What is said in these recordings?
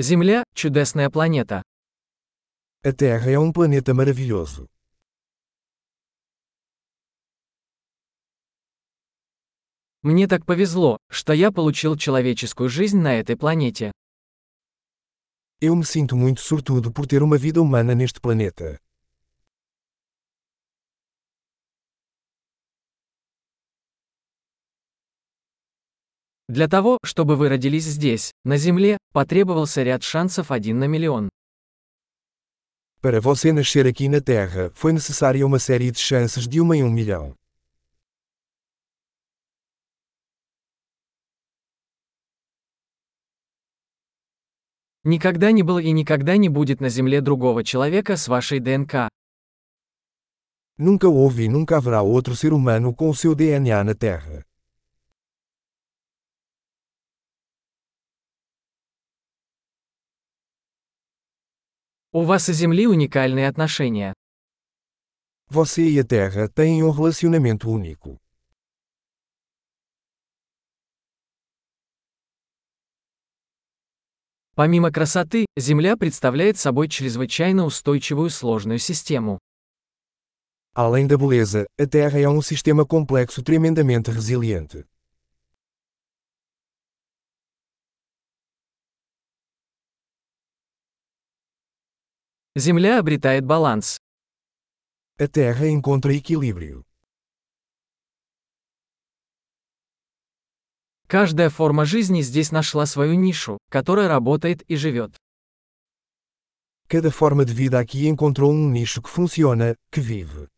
Земля – чудесная планета. A Terra é um planeta maravilhoso. Мне так повезло, что я получил человеческую жизнь на этой планете. Eu me sinto muito sortudo por ter uma vida humana neste planeta. Для того, чтобы вы родились здесь, на Земле, потребовался ряд шансов один на миллион. Para você nascer aqui na Terra, foi necessária uma série de chances de uma em um milhão. Никогда не было и никогда не будет на Земле другого человека с вашей ДНК. Nunca houve e nunca haverá outro ser humano com o seu DNA na Terra. У вас и Земли уникальные отношения. Você e a Terra têm um relacionamento único. Помимо красоты, Земля представляет собой чрезвычайно устойчивую сложную систему. Além da beleza, a Terra é um sistema complexo tremendamente resiliente. Земля обретает баланс. A Terra encontra equilíbrio. Каждая форма жизни здесь нашла свою нишу, которая работает и живет. Cada forma de vida aqui encontrou um nicho que funciona, que vive.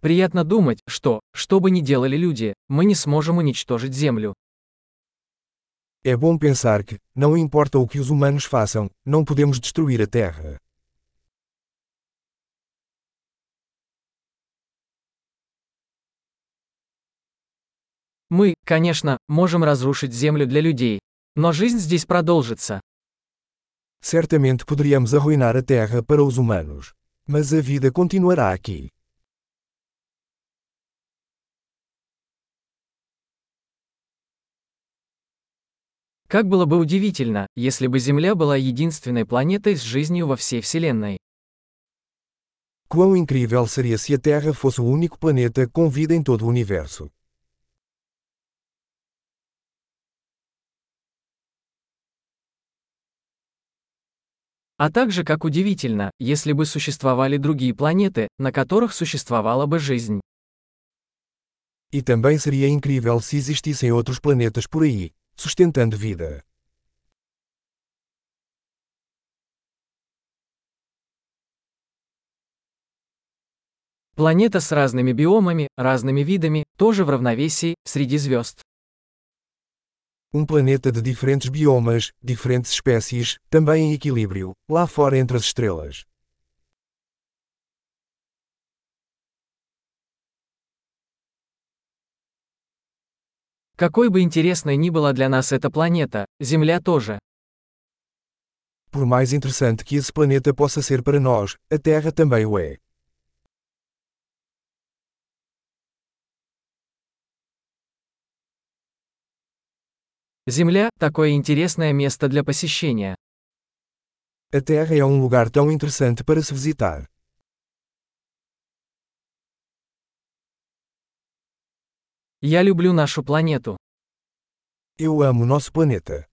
Приятно думать, что, что бы ни делали люди, мы не сможем уничтожить Землю. É bom pensar que, não importa o que os humanos façam, não podemos destruir a Terra. Мы, конечно, можем разрушить Землю для людей, но жизнь здесь продолжится. Certamente poderíamos arruinar a Terra para os humanos. Mas a vida continuará aqui. Как было бы удивительно, если бы Земля была единственной планетой с жизнью во всей Вселенной. Quão incrível seria se a Terra fosse o único planeta com vida em todo o universo. А также как удивительно, если бы sуществовали другие планеты, на которых существовала бы жизнь. E também seria incrível se existissem outros planetas por aí, sustentando vida. Планета с разными биомами, разными видами, тоже в равновесии, среди звезд. Um planeta de diferentes biomas, diferentes espécies, também em equilíbrio, lá fora entre as estrelas. Какой бы интересной ни была для нас эта планета, Земля тоже. Por mais interessante que esse planeta possa ser para nós, a Terra também o é. Земля – такое интересное место для посещения. A Terra é um lugar tão interessante para se visitar. Я люблю нашу планету. Eu amo nosso planeta.